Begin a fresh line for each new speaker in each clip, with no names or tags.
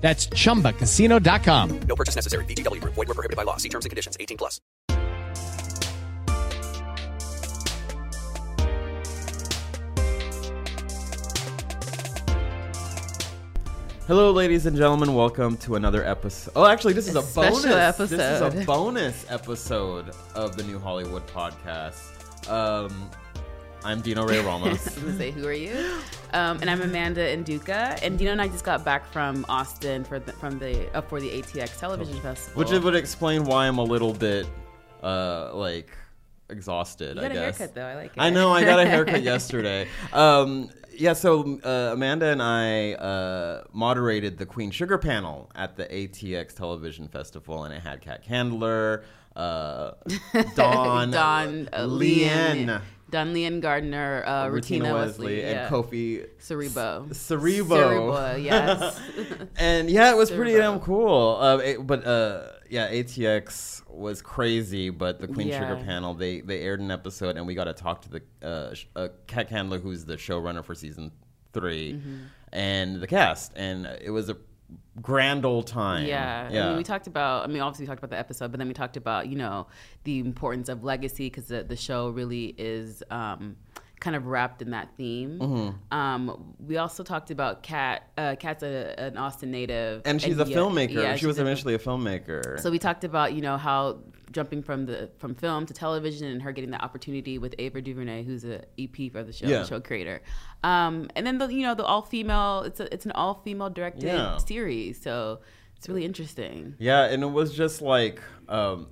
That's chumbacasino.com.
No purchase necessary. VGW Group. Void were prohibited by law. See terms and conditions. 18 plus.
Hello, ladies and gentlemen. Welcome to another episode. Oh, actually, this is a,
A special
bonus. This is a bonus episode of the New Hollywood podcast. Um, I'm Dino Ray Ramos.
I was gonna say, who are you? Um, and I'm Amanda N'Duka, and Dino and I just got back from Austin for the, from the uh, for the ATX Television Festival.
Which would explain why I'm a little bit, uh, like exhausted.
you got
I
a
guess.
haircut though. I like it.
I know. I got a haircut yesterday. Um, yeah. So uh, Amanda and I uh, moderated the Queen Sugar panel at the ATX Television Festival, and it had Kat Candler, uh, Dawn,
Don uh, Lyen. Lyen, and Gardner, uh,
Rutina
Rutina
Wesley, and
yeah.
Kofi
Siriboe.
Siriboe.
Siriboe, yes.
and yeah, it was pretty damn cool. Uh, it- but uh, yeah, ATX was crazy. But the Queen
Yeah.
Sugar panel, they they aired an episode, and we got to talk to the uh, sh- uh, Kat Candler, who's the showrunner for season 3
Mm-hmm.
and the cast, and it was a grand old time.
Yeah.
yeah.
I mean, we talked about, I mean, obviously we talked about the episode, but then we talked about, you know, the importance of legacy because the, the show really is um, kind of wrapped in that theme.
Mm-hmm.
Um, we also talked about Kat. Uh, Kat's a, an Austin native.
and she's a
yeah-
filmmaker.
yeah,
she was
a-
eventually a filmmaker.
So we talked about, you know, how jumping from the from film to television and her getting the opportunity with Ava DuVernay, who's a EP for the show,
Yeah.
the show creator. Um, and then the you know the all female. It's a it's an all female directed
Yeah.
series, so it's really interesting.
Yeah, and it was just like um,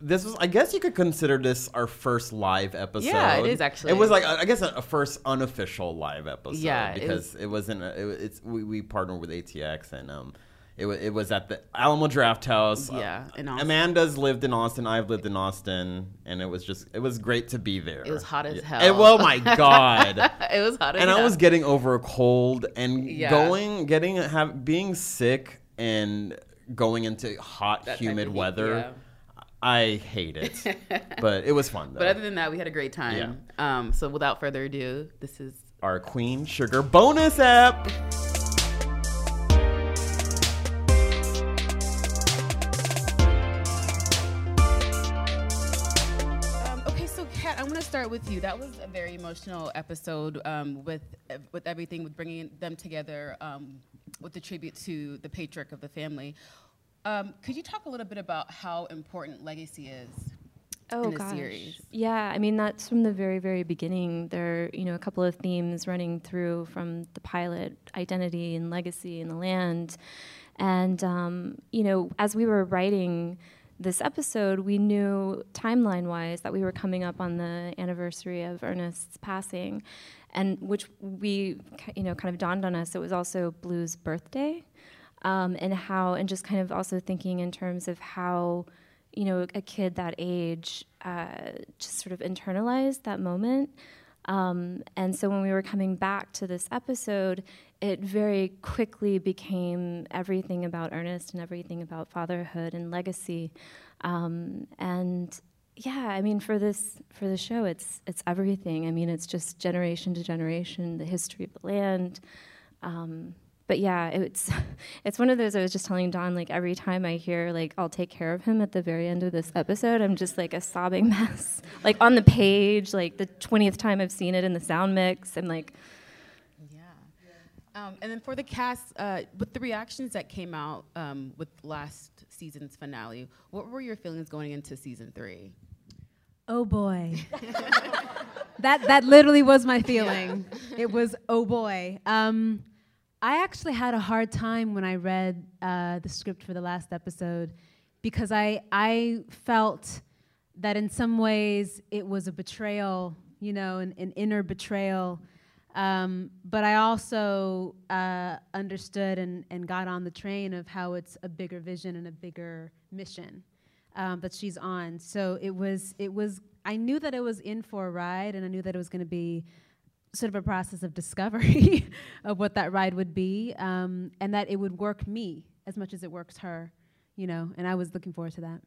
this was. I guess you could consider this our first live episode.
Yeah, it is actually.
It was like I guess a, first unofficial live episode.
Yeah, it
because it, wasn't. A, it, it's we, we partnered with ATX and um. It was, it was at the Alamo Drafthouse.
Yeah, in
Uh,
Austin.
Amanda's lived in Austin. I've lived in Austin, and it was just it was great to be there.
It was hot as hell.
And- oh my god!
it was hot as
and I was getting over a cold and
Yeah.
going, getting, have, being sick and going into hot,
That
humid
heat,
weather.
yeah.
I hate it, but it was fun though.
But other than that, we had a great time. Yeah. Um, so without further ado, this is
Our Queen Sugar bonus app.
Kat, I want to start with you. That was a very emotional episode um, with with everything, with bringing them together, um, with the tribute to the patriarch of the family. Um, could you talk a little bit about how important legacy is
oh
in the series?
Yeah, I mean that's from the very very beginning. There are you know a couple of themes running through from the pilot, identity and legacy and the land, and um, you know as we were writing this episode, we knew timeline wise that we were coming up on the anniversary of Ernest's passing, and which we you know kind of dawned on us. It was also Blue's birthday. Um, and how, and just kind of also thinking in terms of how you know, a kid that age uh, just sort of internalized that moment. Um, and so when we were coming back to this episode, it very quickly became everything about Ernest and everything about fatherhood and legacy. Um, and yeah, I mean, for this for the show, it's it's everything. I mean, it's just generation to generation, the history of the land. Um, but yeah, it's it's one of those. I was just telling Dawn like every time I hear like I'll take care of him at the very end of this episode, I'm just like a sobbing mess. like on the page, like the twentieth time I've seen it in the sound mix, I'm like.
Um, and then for the cast, uh, with the reactions that came out um, with last season's finale, what were your feelings going into season three?
Oh boy. that that literally was my feeling. It was oh boy. Um, I actually had a hard time when I read uh, the script for the last episode because I I felt that in some ways it was a betrayal, you know, an, an inner betrayal. Um, but I also uh, understood and, and got on the train of how it's a bigger vision and a bigger mission um, that she's on. So it was it was I knew that it was in for a ride, and I knew that it was going to be sort of a process of discovery of what that ride would be, um, and that it would work me as much as it works her, you know. And I was looking forward to that.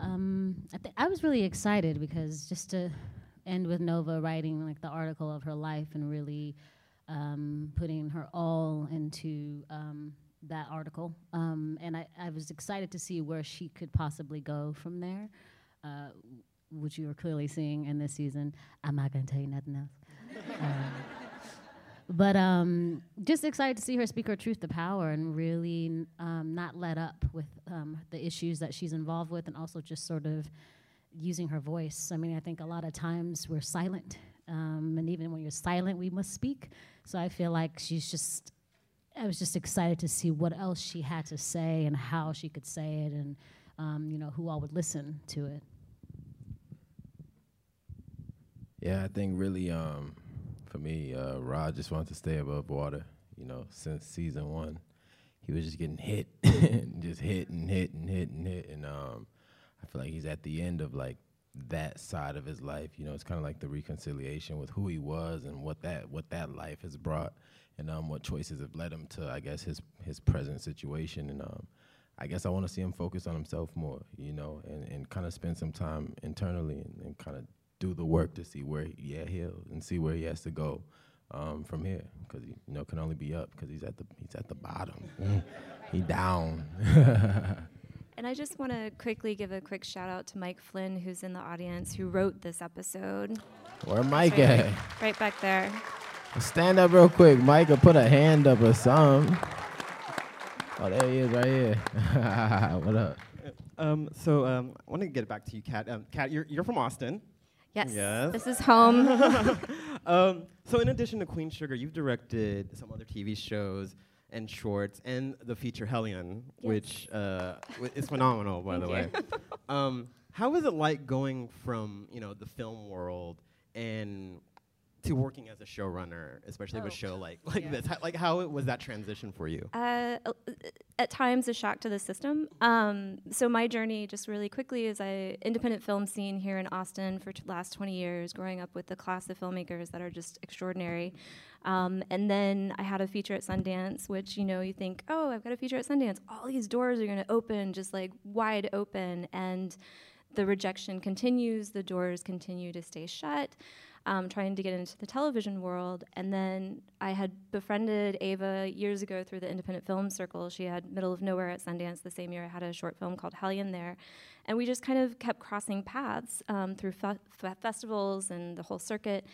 Um, I, th- I was really excited because just to end with Nova writing like the article of her life and really um, putting her all into um, that article. Um, and I, I was excited to see where she could possibly go from there, uh, which you are clearly seeing in this season. I'm not going to tell you nothing else. but um, just excited to see her speak her truth to power and really um, not let up with um, the issues that she's involved with, and also just sort of using her voice. I mean, I think a lot of times we're silent, um, and even when you're silent, we must speak. So I feel like she's just. I was just excited to see what else she had to say and how she could say it, and um, you know who all would listen to it.
Yeah, I think really um, for me, uh, Rod just wants to stay above water. You know, since season one, he was just getting hit, and just hit and hit and hit and hit, and um, I feel like he's at the end of like that side of his life. You know, it's kind of like the reconciliation with who he was and what that what that life has brought, and um, what choices have led him to, I guess, his his present situation. And um, I guess I want to see him focus on himself more. You know, and, and kind of spend some time internally and, and kind of do the work to see where he, yeah he'll and see where he has to go um, from here because he you know can only be up because he's at the he's at the bottom he down
And I just want to quickly give a quick shout out to Mike Flynn, who's in the audience, who wrote this episode.
where Mike
right,
at
right back there.
stand up real quick Mike or put a hand up or something oh there he is right here what up
Um, so um, I want to get back to you, Kat. Um, Kat, you're, you're from Austin.
Yes,
Yes.
this is home.
Um, so in addition to Queen Sugar, you've directed some other TV shows and shorts, and the feature Hellion, which uh, w- is phenomenal, by the way. um, how was it like going from you know the film world and to working as a showrunner, especially with a
Oh.
show like like
Yeah.
this? How, like how was that transition for you?
uh, at times a shock to the system. Um, so my journey, just really quickly, is I independent film scene here in Austin for t- last 20 years, growing up with the class of filmmakers that are just extraordinary. Um, and then I had a feature at Sundance, which you know you think, oh, I've got a feature at Sundance. All these doors are going to open, just like wide open, and the rejection continues. The doors continue to stay shut um, trying to get into the television world. And then I had befriended Ava years ago through the independent film circle. She had Middle of Nowhere at Sundance the same year. I had a short film called Hellion there. And we just kind of kept crossing paths um, through fe- fe- festivals and the whole circuit.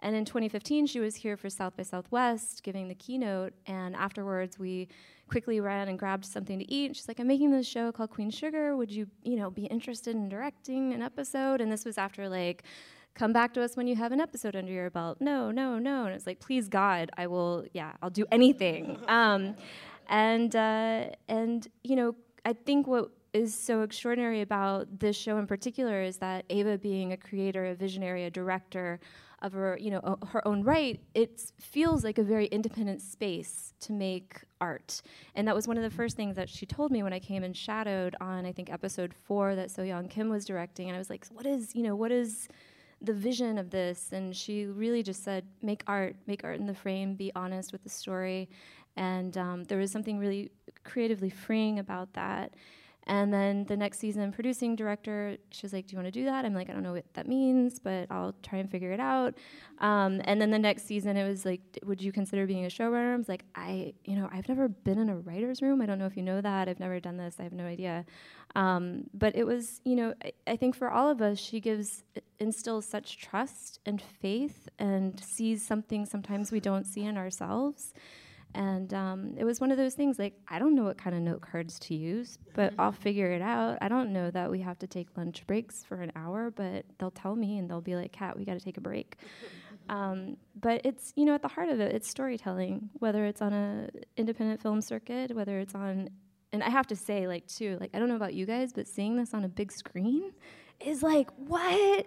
And in 2015, she was here for South by Southwest giving the keynote. And afterwards, we quickly ran and grabbed something to eat. And she's like, I'm making this show called Queen Sugar. Would you, you know, be interested in directing an episode? And this was after like come back to us when you have an episode under your belt. No, no, no. And it's like, please God, I will, yeah, I'll do anything. Um, and uh, and you know, I think what is so extraordinary about this show in particular is that Ava being a creator, a visionary, a director of her, you know, o- her own right, it feels like a very independent space to make art. And that was one of the first things that she told me when I came and shadowed on, I think, episode four that So Yong Kim was directing. And I was like, what is, you know, what is the vision of this? And she really just said, make art, make art in the frame, be honest with the story. And um, there was something really creatively freeing about that. And then the next season, producing director, she was like, "Do you want to do that?" I'm like, "I don't know what that means, but I'll try and figure it out." Um, and then the next season, it was like, "Would you consider being a showrunner?" I was like, "I, you know, I've never been in a writer's room. I don't know if you know that. I've never done this. I have no idea." Um, but it was, you know, I, I think for all of us, she gives instills such trust and faith, and sees something sometimes we don't see in ourselves. And um, it was one of those things like, I don't know what kind of note cards to use, but I'll figure it out. I don't know that we have to take lunch breaks for an hour, but they'll tell me and they'll be like, Kat, we got to take a break. Um, but it's, you know, at the heart of it, it's storytelling, whether it's on a independent film circuit, whether it's on, and I have to say, like, too, like, I don't know about you guys, but seeing this on a big screen is like, what?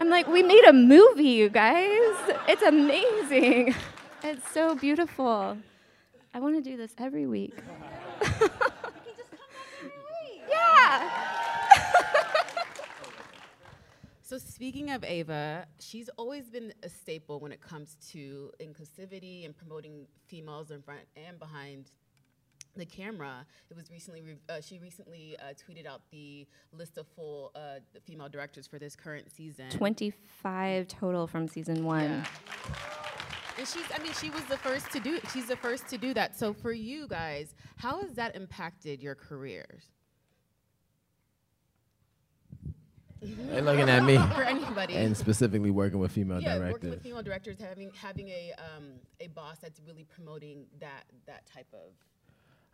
I'm like, we made a movie, you guys. It's amazing. It's so beautiful. I want to do this every week. yeah.
So speaking of Ava, she's always been a staple when it comes to inclusivity and promoting females in front and behind the camera. It was recently re- uh, she recently uh, tweeted out the list of full uh, female directors for this current season.
25 total from season one.
Yeah. And she's I mean she was the first to do she's the first to do that. So for you guys, how has that impacted your careers?
They looking at me.
For anybody.
And specifically working with female
yeah,
directors.
working with female directors, having having a um, a boss that's really promoting that that type of.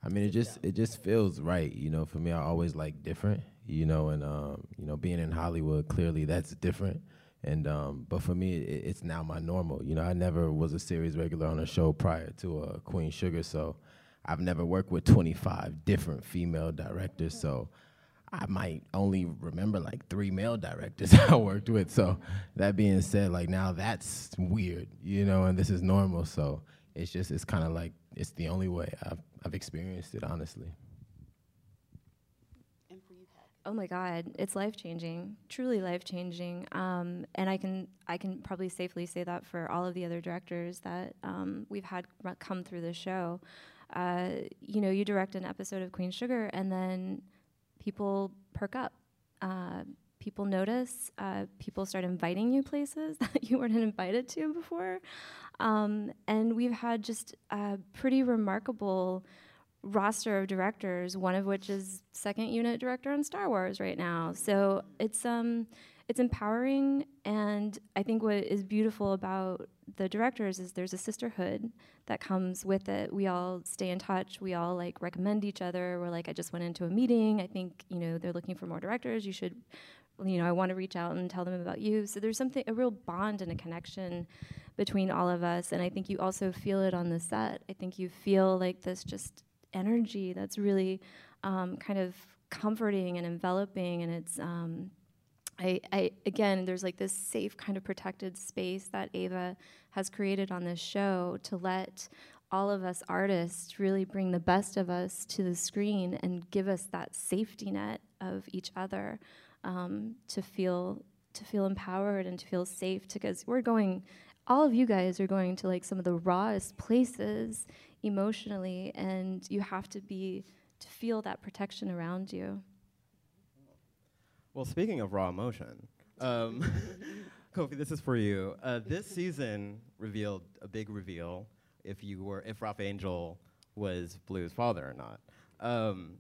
I mean, it just it just feels right, you know. For me, I always like different, you know, and um, you know, being in Hollywood, clearly that's different. And um, but for me, it, it's now my normal. You know, I never was a series regular on a show prior to uh, Queen Sugar, so I've never worked with 25 different female directors. So I might only remember like three male directors I worked with. So that being said, like now that's weird, you know, and this is normal. So it's just it's kind of like it's the only way I've I've experienced it honestly.
Oh my God, it's life changing, truly life changing. Um, and I can I can probably safely say that for all of the other directors that um, we've had come through the show. Uh, you know, you direct an episode of Queen Sugar, and then people perk up. Uh, people notice. Uh, people start inviting you places that you weren't invited to before. Um, and we've had just pretty remarkable roster of directors, one of which is second unit director on Star Wars right now. So it's um it's empowering and I think what is beautiful about the directors is there's a sisterhood that comes with it. We all stay in touch, we all like recommend each other. We're like I just went into a meeting. I think, you know, they're looking for more directors. You should you know, I want to reach out and tell them about you. So there's something a real bond and a connection between all of us and I think you also feel it on the set. I think you feel like this just energy that's really um, kind of comforting and enveloping and it's um, I, I again there's like this safe kind of protected space that ava has created on this show to let all of us artists really bring the best of us to the screen and give us that safety net of each other um, to feel to feel empowered and to feel safe because we're going all of you guys are going to like some of the rawest places emotionally and you have to be to feel that protection around you
Well, speaking of raw emotion, um, Kofi, this is for you. Uh, this season revealed a big reveal if you were if Ralph Angel was Blue's father or not. Um,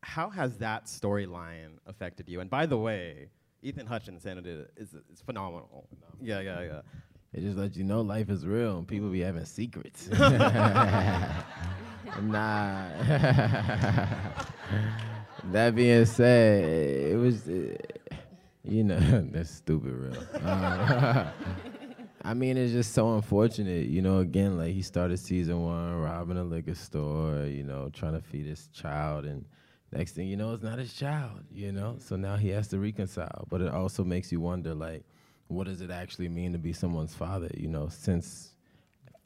how has that storyline affected you? And by the way, Ethan Hutchison is, is, is phenomenal. Yeah, yeah, yeah.
It just lets you know life is real and people be having secrets. nah. that being said, it was, uh, you know, that's stupid real. Uh, I mean, it's just so unfortunate, you know. Again, like he started season one robbing a liquor store, you know, trying to feed his child, and next thing you know, it's not his child, you know. So now he has to reconcile. But it also makes you wonder, like, what does it actually mean to be someone's father? You know, since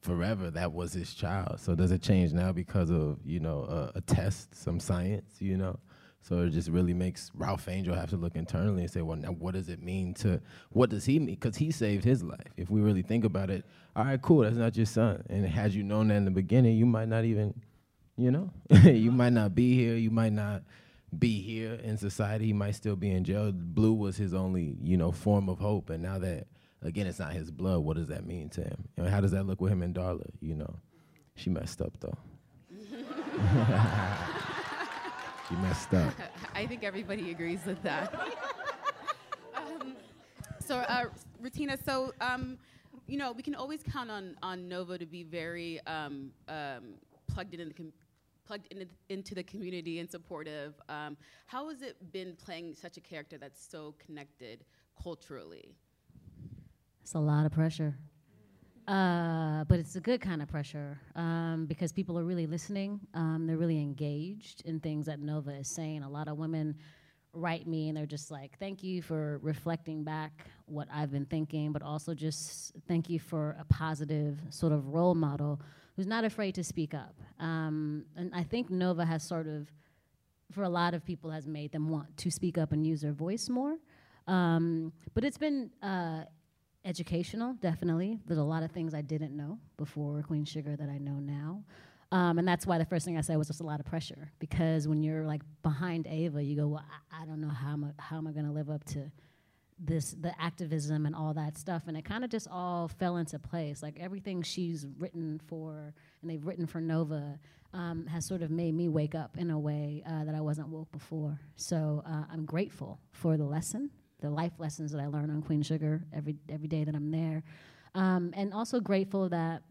forever that was his child. So does it change now because of you know a, a test, some science? You know. So it just really makes Ralph Angel have to look internally and say, well, now what does it mean to, what does he mean? Because he saved his life. If we really think about it, all right, cool, that's not your son. And had you known that in the beginning, you might not even, you know, you might not be here. You might not be here in society. He might still be in jail. Blue was his only, you know, form of hope. And now that again, it's not his blood. What does that mean to him? And how does that look with him and Darla? You know, she messed up though. she messed up.
I think everybody agrees with that. um, so, uh, Rutina, so um, you know, we can always count on on Nova to be very um, um, plugged in, in the com- plugged in, into the community and supportive. Um, how has it been playing such a character that's so connected culturally?
It's a lot of pressure. Uh, but it's a good kind of pressure um, because people are really listening. Um, they're really engaged in things that Nova is saying. A lot of women write me and they're just like, thank you for reflecting back what I've been thinking, but also just thank you for a positive sort of role model who's not afraid to speak up. Um, and I think Nova has sort of, for a lot of people, has made them want to speak up and use their voice more. Um, but it's been uh, educational, definitely. There's a lot of things I didn't know before Queen Sugar that I know now. Um, and that's why the first thing I said was just a lot of pressure because when you're like behind Ava, you go, well, I, I don't know how am I, how am I going to live up to this the activism and all that stuff and it kind of just all fell into place. Like everything she's written for and they've written for nova um, has sort of made me wake up in a way uh, that i wasn't woke before. So uh, i'm grateful for the lesson the life lessons that i learn on queen sugar every every day that i'm there. Um, and also grateful that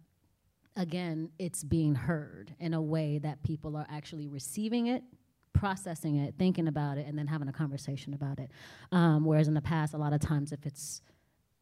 again it's being heard in a way that people are actually receiving it processing it, thinking about it, and then having a conversation about it. Um, whereas in the past, a lot of times, if it's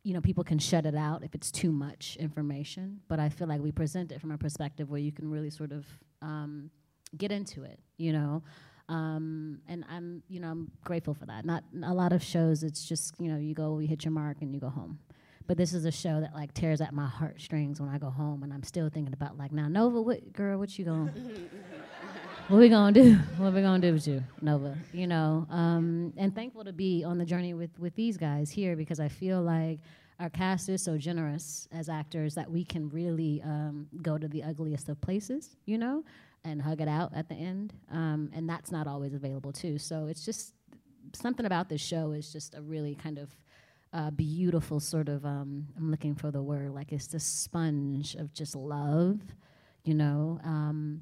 you know, people can shut it out if it's too much information. But I feel like we present it from a perspective where you can really sort of um, get into it, you know. Um, and I'm, you know, I'm grateful for that. Not a lot of shows. It's just, you know, you go, you hit your mark, and you go home. But this is a show that like tears at my heartstrings when I go home, and I'm still thinking about like, now Nova, what girl, what you going? what we gonna do? What we gonna do with you, Nova? You know, um, and thankful to be on the journey with with these guys here because I feel like our cast is so generous as actors that we can really um, go to the ugliest of places, you know, and hug it out at the end. Um, and that's not always available too. So it's just something about this show is just a really kind of uh, beautiful sort of. Um, I'm looking for the word like it's the sponge of just love, you know. Um,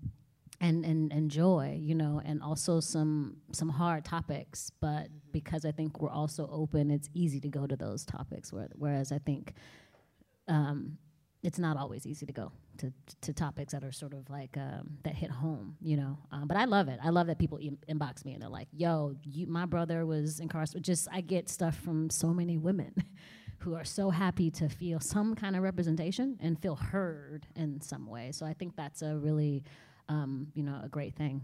and, and, and joy, you know, and also some some hard topics. But because I think we're also open, it's easy to go to those topics. Where, whereas I think um, it's not always easy to go to, to topics that are sort of like um, that hit home, you know. Um, but I love it. I love that people in- inbox me and they're like, "Yo, you, my brother was incarcerated." Just I get stuff from so many women. who are so happy to feel some kind of representation and feel heard in some way. So I think that's a really um, you know, a great thing.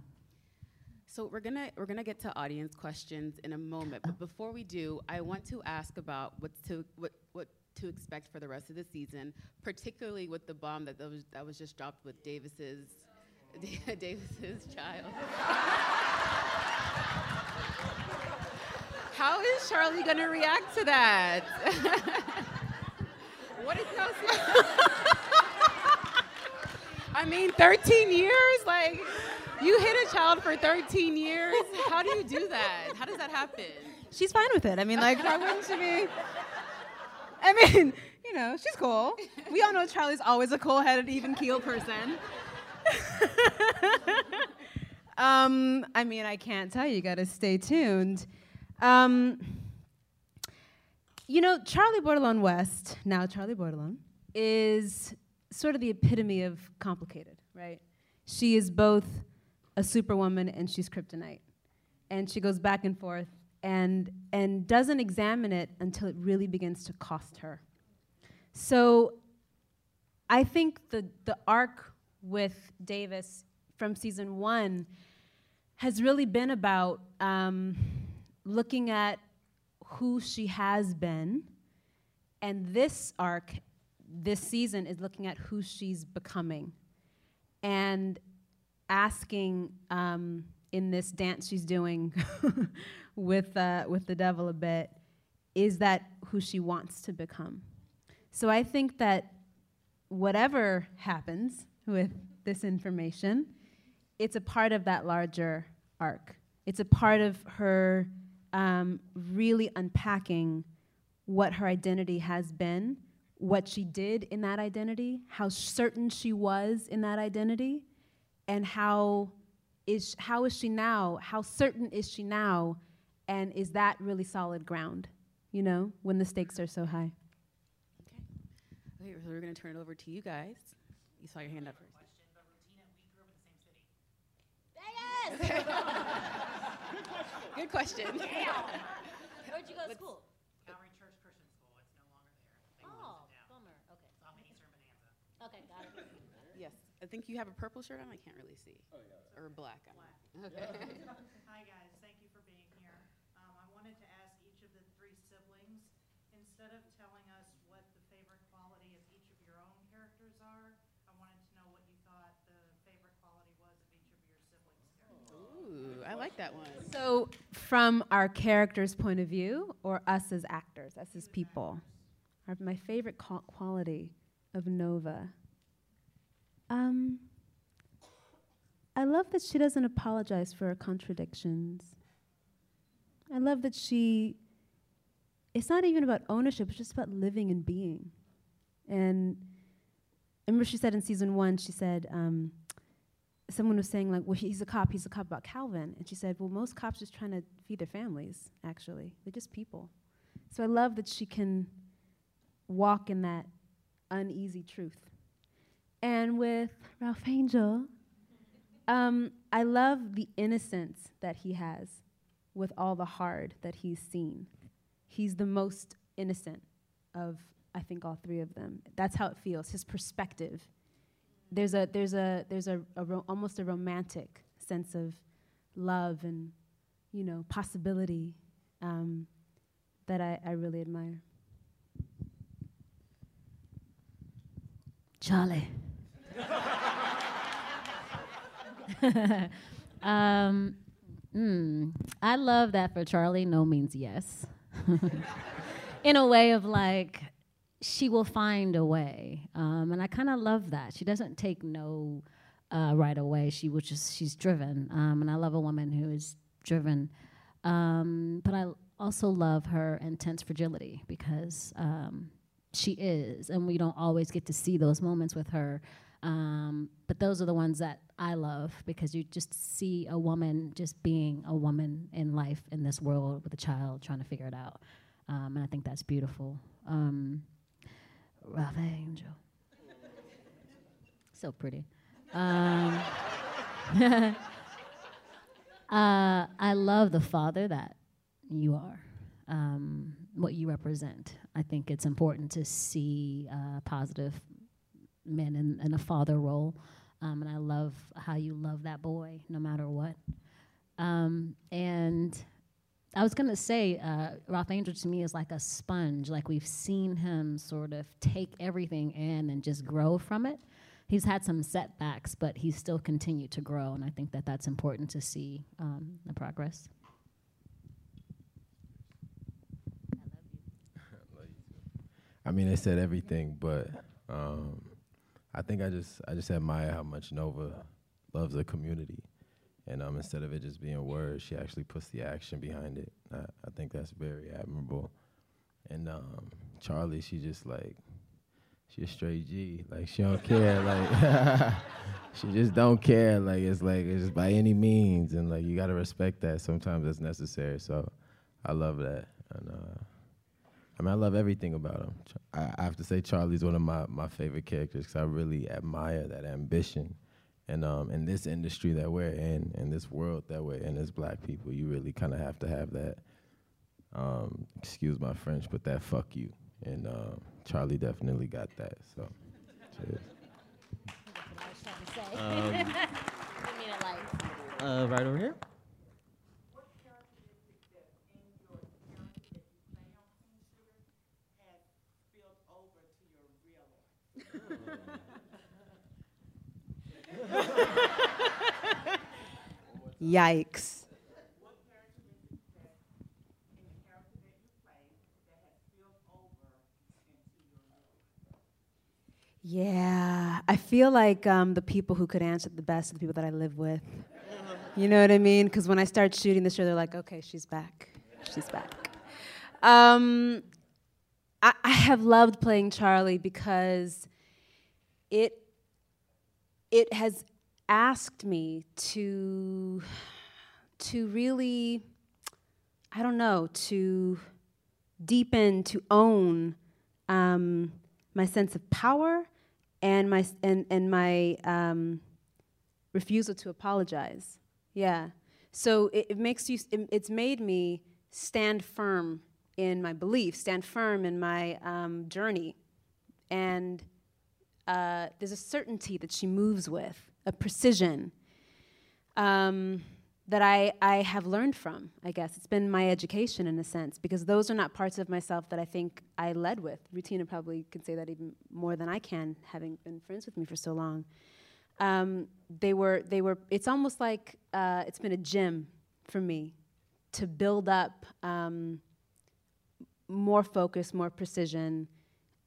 So we're gonna we're gonna get to audience questions in a moment, but before we do, I want to ask about what to what what to expect for the rest of the season, particularly with the bomb that was that was just dropped with Davis's Davis's child. How is Charlie gonna react to that? what is y'all I mean, 13 years? Like, you hit a child for 13 years? How do you do that? How does that happen?
She's fine with it. I mean, like, why wouldn't she be? I mean, you know, she's cool. We all know Charlie's always a cool-headed, even-keeled person. um, I mean, I can't tell you. You got to stay tuned. Um, you know, Charlie Bordelon West, now Charlie Bordelon, is sort of the epitome of complicated, right? She is both a superwoman and she's kryptonite. And she goes back and forth and, and doesn't examine it until it really begins to cost her. So I think the, the arc with Davis from season one has really been about um, looking at who she has been. And this arc this season is looking at who she's becoming and asking um, in this dance she's doing with, uh, with the devil a bit is that who she wants to become? So i think that whatever happens with this information it's a part of that larger arc. It's a part of her um, really unpacking what her identity has been, what she did in that identity, how certain she was in that identity, and how is how is she now? How certain is she now? And is that really solid ground? You know, when the stakes are so high.
Okay, so we're going to turn it over to you guys. You saw your hand up first. Good question.
Where'd you go to school?
Calvary Church Christian School. It's no longer there. They
Oh,
closed it down.
bummer. Okay.
It's off of Eastern Bonanza.
Okay, got it.
Yes, I think you have a purple shirt on. I can't really see. Or black. on. Okay.
Hi, guys. Thank you for being here. Um, I wanted to ask each of the three siblings, instead of telling us what the favorite quality of each of your own characters are, I wanted to know what you thought the favorite quality was of each of your siblings' characters.
Ooh, I like that one.
So, from our character's point of view, or us as actors, us as people, our, my favorite quality of Nova. Um, I love that she doesn't apologize for her contradictions. I love that she. It's not even about ownership; it's just about living and being. And I remember she said in season one, she said. Um, someone was saying like, well, he's a cop. He's a cop about Calvin, and she said, well, most cops just trying to feed their families. Actually, they're just people. So I love that she can walk in that uneasy truth. And with Ralph Angel, um, I love the innocence that he has with all the hard that he's seen. He's the most innocent of, I think, all three of them. That's how it feels. His perspective there's a there's a there's a, a ro- almost a romantic sense of love and you know possibility um, that I, I really admire.
Charlie. um, mm, I love that for Charlie, no means yes. In a way of like, she will find a way. Um, and I kind of love that. She doesn't take no uh, right away. She just, she's driven. Um, and I love a woman who is driven. Um, but I also love her intense fragility because um, she is, and we don't always get to see those moments with her. Um, but those are the ones that I love because you just see a woman just being a woman in life in this world with a child trying to figure it out. Um, and I think that's beautiful. Um, Ralph Angel. so pretty. Um, uh, I love the father that you are, um, what you represent. I think it's important to see uh, positive men in, in a father role. Um, and I love how you love that boy no matter what. Um, and I was gonna say, uh, Ralph Angel to me is like a sponge. Like we've seen him sort of take everything in and just grow from it. He's had some setbacks, but he's still continued to grow, and I think that that's important to see um, the progress.
I love you. I love you too. I mean, they said everything, but um, I think I just I just admire how much Nova loves the community, and um, instead of it just being words, she actually puts the action behind it. I, I think that's very admirable. And um, Charlie, she just like she a straight G. Like she don't care. Like she just don't care. Like it's like it's just by any means, and like you gotta respect that. Sometimes it's necessary. So I love that. And uh, I mean, I love everything about him. I, I have to say, Charlie's one of my, my favorite characters because I really admire that ambition. And um, in this industry that we're in, in this world that we're in as black people, you really kind of have to have that, um, excuse my French, but that fuck you. And um, Charlie definitely got that. So, cheers.
Um, uh, right over here.
Yikes. Yeah, I feel like um, the people who could answer the best are the people that I live with. You know what I mean? Because when I start shooting the show, they're like, okay, she's back. She's back. Um, I, I have loved playing Charlie because it it has asked me to to really I don't know to deepen to own um, my sense of power and my and and my um, refusal to apologize. Yeah. So it, it makes you. It, it's made me stand firm in my belief stand firm in my um, journey, and there's a certainty that she moves with, a precision um, that I, I have learned from, I guess. It's been my education in a sense, because those are not parts of myself that I think I led with. Rutina probably can say that even more than I can, having been friends with me for so long. Um, they were, they were, it's almost like uh, it's been a gym for me to build up um, more focus, more precision,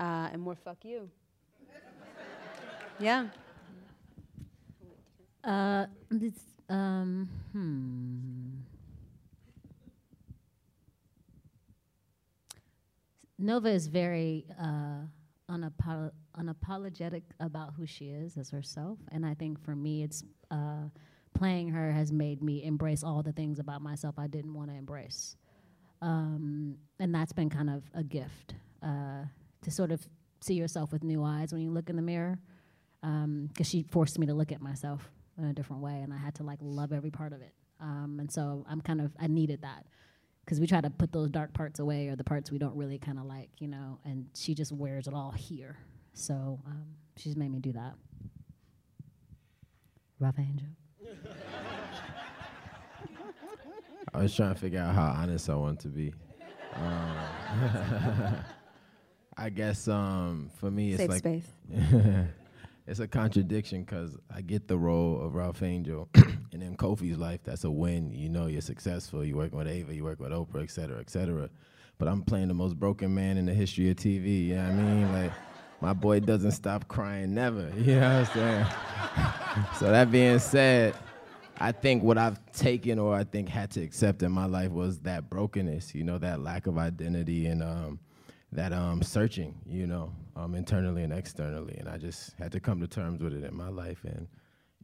uh, and more fuck you. Yeah.
Uh, it's, um, hmm. Nova is very uh, unapolo- unapologetic about who she is as herself, and I think for me, it's uh, playing her has made me embrace all the things about myself I didn't want to embrace, um, and that's been kind of a gift uh, to sort of see yourself with new eyes when you look in the mirror, because um, she forced me to look at myself in a different way, and I had to like love every part of it. Um, and so I'm kind of I needed that because we try to put those dark parts away or the parts we don't really kind of like, you know. And she just wears it all here, so um, she's made me do that. Ralph Angel.
I was trying to figure out how honest I want to be. Um, I guess um, for me, it's
Safe
like
space.
it's a contradiction because I get the role of Ralph Angel, and in Kofi's life, that's a win. You know, you're successful. You work with Ava, you work with Oprah, et cetera, et cetera. But I'm playing the most broken man in the history of TV. You know what I mean? Like, my boy doesn't stop crying, never. You know what I'm saying? so that being said, I think what I've taken or I think had to accept in my life was that brokenness, you know, that lack of identity and um, that um, searching, you know, um, internally and externally. And I just had to come to terms with it in my life. And,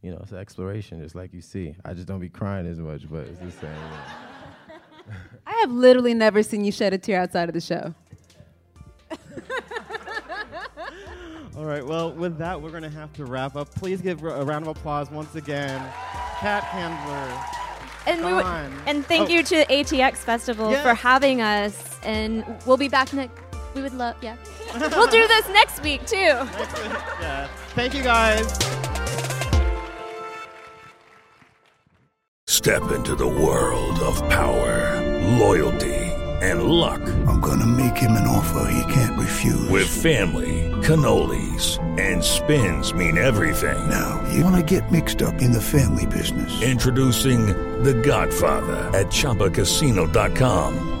you know, it's an exploration, just like you see. I just don't be crying as much, but it's the same.
I have literally never seen you shed a tear outside of the show.
All right, well, with that, we're going to have to wrap up. Please give a round of applause once again. Kat Candler.
And, we would,
Dawn.
and thank
Oh,
you to ATX Festival
Yes.
for having us. And we'll be back next. We would love, yeah. we'll do this next week too.
yeah. Thank you guys.
Step into the world of power, loyalty, and luck.
I'm gonna make him an offer he can't refuse.
With family, cannolis, and spins mean everything.
Now, you wanna get mixed up in the family business.
Introducing The Godfather at ChumbaCasino.com.